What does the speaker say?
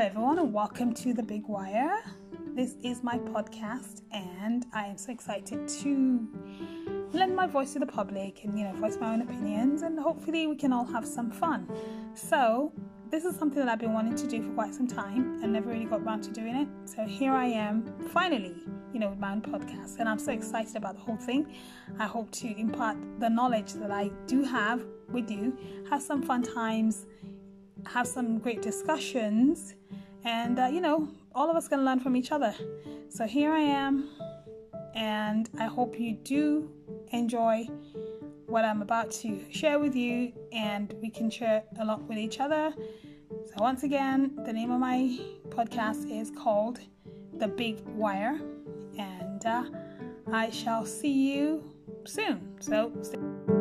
everyone, welcome to The Big Wire. This is my podcast, and I am so excited to lend my voice to the public and, you know, voice my own opinions, and hopefully, we can all have some fun. So, this is something that I've been wanting to do for quite some time and never really got around to doing it. So, here I am, finally, you know, with my own podcast, and I'm so excited about the whole thing. I hope to impart the knowledge that I do have with you, have some fun times have some great discussions, and uh, you know, all of us can learn from each other. So here I am, and I hope you do enjoy what I'm about to share with you, and we can share a lot with each other. So, once again, the name of my podcast is called The Big Wire, and uh, I shall see you soon. So, stay-